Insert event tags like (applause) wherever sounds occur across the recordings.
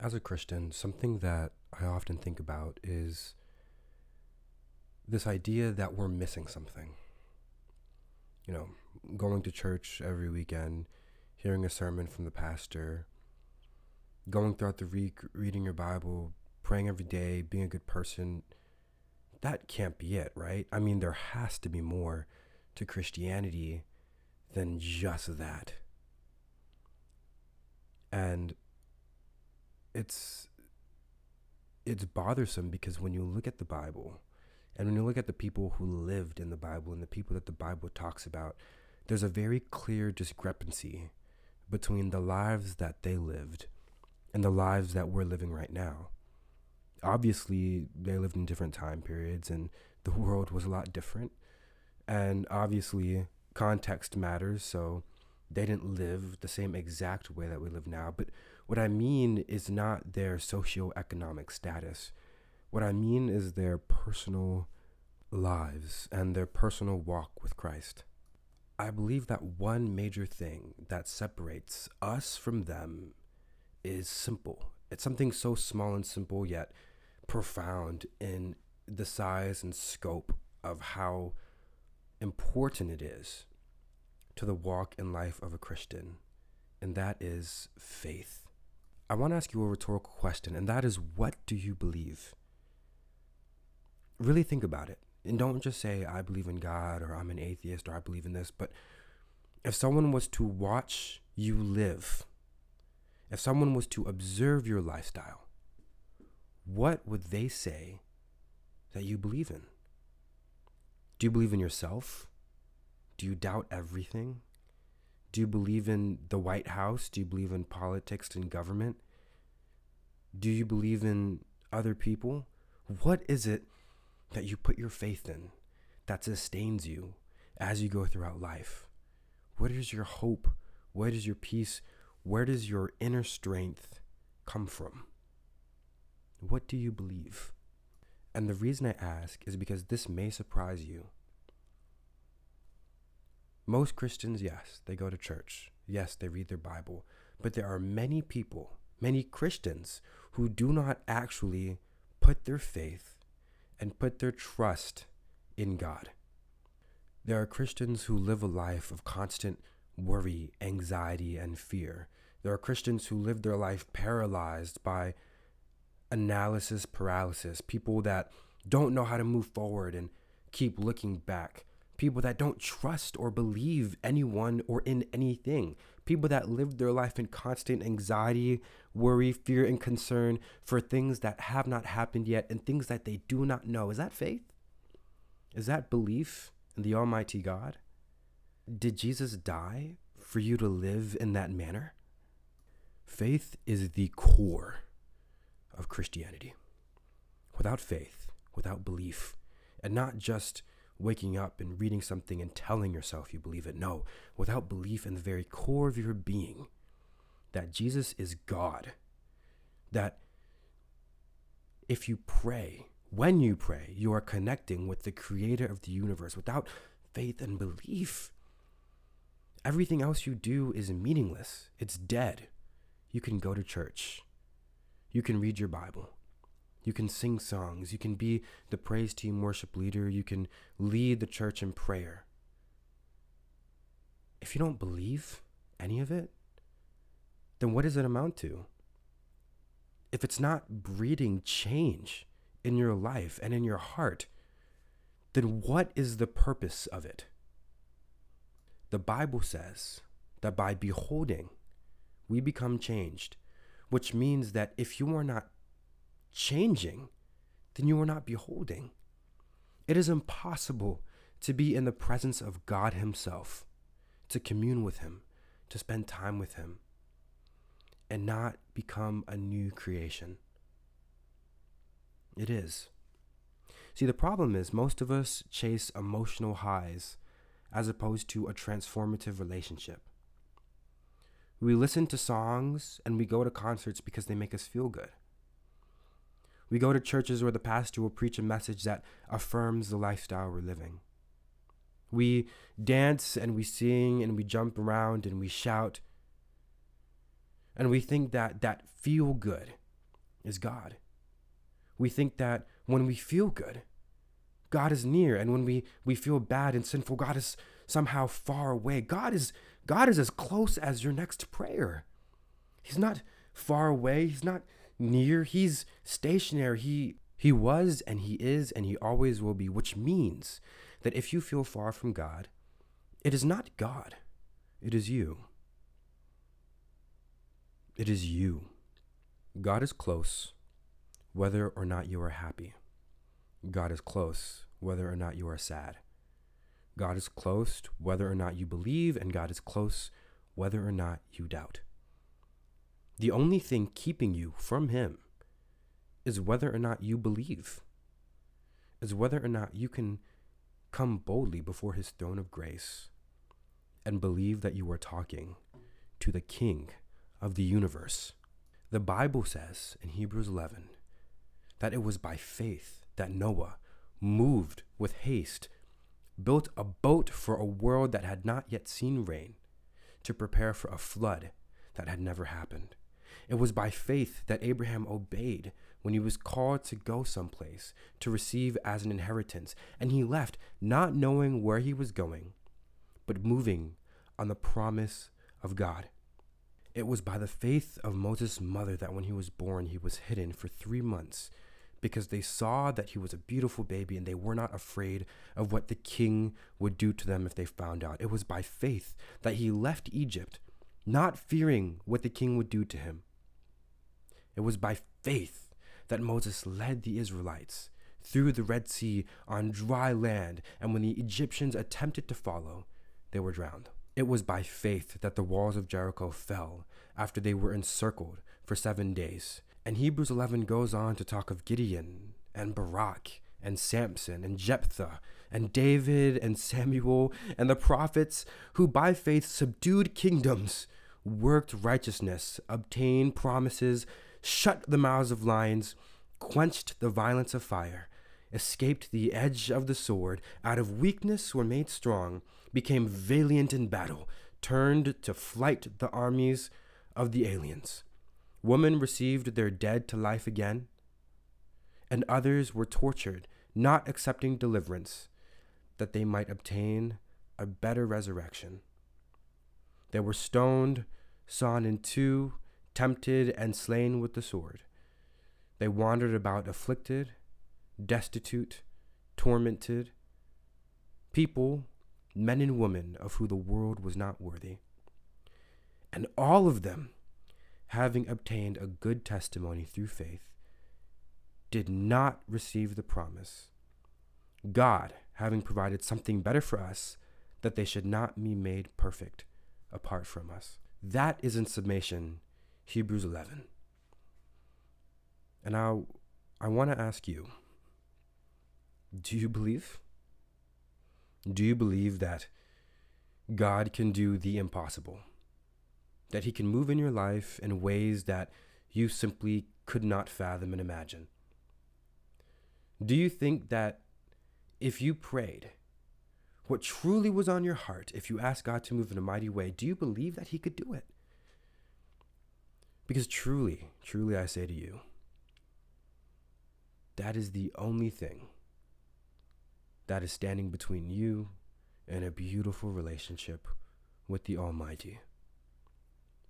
As a Christian, something that I often think about is this idea that we're missing something. You know, going to church every weekend, hearing a sermon from the pastor, going throughout the week, reading your Bible, praying every day, being a good person. That can't be it, right? I mean, there has to be more to Christianity than just that. And it's it's bothersome because when you look at the Bible and when you look at the people who lived in the Bible and the people that the Bible talks about, there's a very clear discrepancy between the lives that they lived and the lives that we're living right now. Obviously, they lived in different time periods and the (laughs) world was a lot different. And obviously, context matters, so they didn't live the same exact way that we live now. But what I mean is not their socioeconomic status. What I mean is their personal lives and their personal walk with Christ. I believe that one major thing that separates us from them is simple. It's something so small and simple, yet profound in the size and scope of how important it is to the walk and life of a Christian, and that is faith. I want to ask you a rhetorical question, and that is what do you believe? Really think about it. And don't just say, I believe in God, or I'm an atheist, or I believe in this. But if someone was to watch you live, if someone was to observe your lifestyle, what would they say that you believe in? Do you believe in yourself? Do you doubt everything? Do you believe in the White House? Do you believe in politics and government? Do you believe in other people? What is it that you put your faith in that sustains you as you go throughout life? What is your hope? What is your peace? Where does your inner strength come from? What do you believe? And the reason I ask is because this may surprise you. Most Christians, yes, they go to church. Yes, they read their Bible. But there are many people, many Christians, who do not actually put their faith and put their trust in God. There are Christians who live a life of constant worry, anxiety, and fear. There are Christians who live their life paralyzed by analysis paralysis, people that don't know how to move forward and keep looking back people that don't trust or believe anyone or in anything, people that live their life in constant anxiety, worry, fear, and concern for things that have not happened yet and things that they do not know. Is that faith? Is that belief in the Almighty God? Did Jesus die for you to live in that manner? Faith is the core of Christianity. Without faith, without belief, and not just waking up and reading something and telling yourself you believe it. No, without belief in the very core of your being that Jesus is God, that if you pray, when you pray, you are connecting with the creator of the universe. Without faith and belief, everything else you do is meaningless. It's dead. You can go to church. You can read your Bible. You can sing songs. You can be the praise team worship leader. You can lead the church in prayer. If you don't believe any of it, then what does it amount to? If it's not breeding change in your life and in your heart, then what is the purpose of it? The Bible says that by beholding, we become changed, which means that if you are not changing, then you are not beholding. It is impossible to be in the presence of God Himself, to commune with Him, to spend time with Him, and not become a new creation. It is. See, the problem is most of us chase emotional highs as opposed to a transformative relationship. We listen to songs and we go to concerts because they make us feel good. We go to churches where the pastor will preach a message that affirms the lifestyle we're living. We dance and we sing and we jump around and we shout. And we think that that feel good is God. We think that when we feel good, God is near, and when we, we feel bad and sinful, God is somehow far away. God is God is as close as your next prayer. He's not far away. He's not near. He's stationary. He he was and he is and he always will be, which means that if you feel far from God, it is not God. It is you. It is you. God is close whether or not you are happy. God is close whether or not you are sad. God is close whether or not you believe, and God is close whether or not you doubt. The only thing keeping you from Him is whether or not you believe, is whether or not you can come boldly before His throne of grace and believe that you are talking to the King of the universe. The Bible says in Hebrews 11 that it was by faith that Noah, moved with haste, built a boat for a world that had not yet seen rain, to prepare for a flood that had never happened. It was by faith that Abraham obeyed when he was called to go someplace to receive as an inheritance, and he left not knowing where he was going, but moving on the promise of God. It was by the faith of Moses' mother that when he was born, he was hidden for three months because they saw that he was a beautiful baby and they were not afraid of what the king would do to them if they found out. It was by faith that he left Egypt, not fearing what the king would do to him. It was by faith that Moses led the Israelites through the Red Sea on dry land, and when the Egyptians attempted to follow, they were drowned. It was by faith that the walls of Jericho fell after they were encircled for seven days. And Hebrews 11 goes on to talk of Gideon and Barak and Samson and Jephthah and David and Samuel and the prophets who by faith subdued kingdoms, worked righteousness, obtained promises, shut the mouths of lions, quenched the violence of fire, escaped the edge of the sword, out of weakness were made strong, became valiant in battle, turned to flight the armies of the aliens. Women received their dead to life again, and others were tortured, not accepting deliverance, that they might obtain a better resurrection. They were stoned, sawn in two, tempted, and slain with the sword. They wandered about afflicted, destitute, tormented, people, men and women of whom the world was not worthy. And all of them having obtained a good testimony through faith, did not receive the promise. God, having provided something better for us, that they should not be made perfect apart from us. That is in summation Hebrews 11. And now I want to ask you do you believe? Do you believe that God can do the impossible? that He can move in your life in ways that you simply could not fathom and imagine? Do you think that if you prayed, what truly was on your heart, if you asked God to move in a mighty way, do you believe that He could do it? Because truly, truly, I say to you, that is the only thing that is standing between you and a beautiful relationship with the Almighty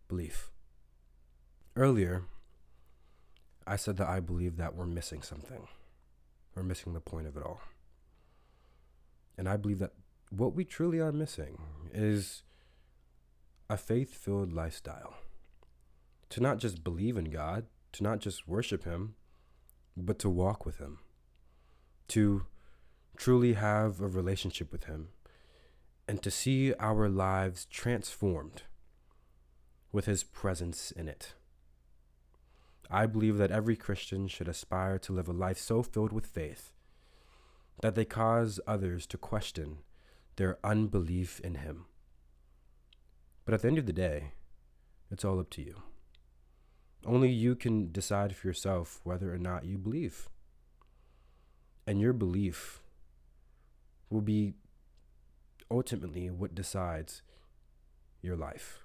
belief. Earlier, I said that I believe that we're missing something. We're missing the point of it all. And I believe that what we truly are missing is a faith filled lifestyle. To not just believe in God, to not just worship Him, but to walk with Him. To truly have a relationship with Him. And to see our lives transformed with his presence in it. I believe that every Christian should aspire to live a life so filled with faith that they cause others to question their unbelief in him. But at the end of the day, it's all up to you. Only you can decide for yourself whether or not you believe. And your belief will be ultimately what decides your life.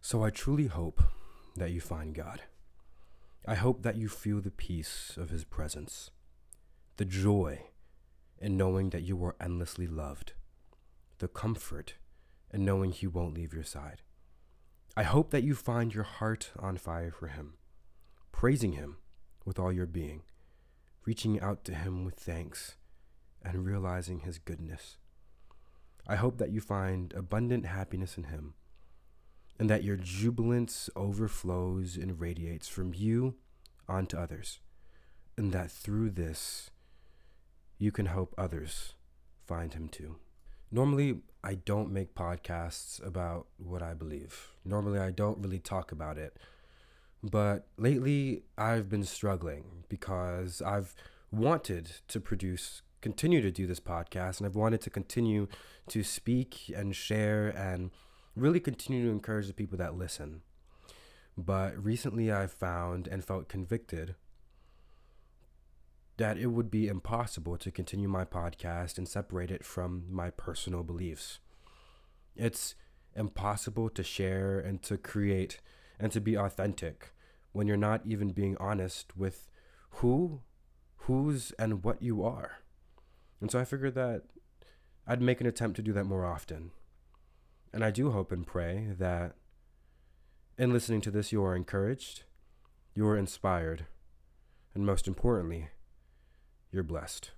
So I truly hope that you find God. I hope that you feel the peace of His presence, the joy in knowing that you are endlessly loved, the comfort in knowing He won't leave your side. I hope that you find your heart on fire for Him, praising Him with all your being, reaching out to Him with thanks, and realizing His goodness. I hope that you find abundant happiness in Him and that your jubilance overflows and radiates from you onto others, and that through this, you can help others find Him too. Normally, I don't make podcasts about what I believe. Normally, I don't really talk about it. But lately, I've been struggling because I've wanted to produce, continue to do this podcast, and I've wanted to continue to speak and share and really continue to encourage the people that listen. But recently I've found and felt convicted that it would be impossible to continue my podcast and separate it from my personal beliefs. It's impossible to share and to create and to be authentic when you're not even being honest with who, whose, and what you are. And so I figured that I'd make an attempt to do that more often. And I do hope and pray that in listening to this, you are encouraged, you are inspired, and most importantly, you're blessed.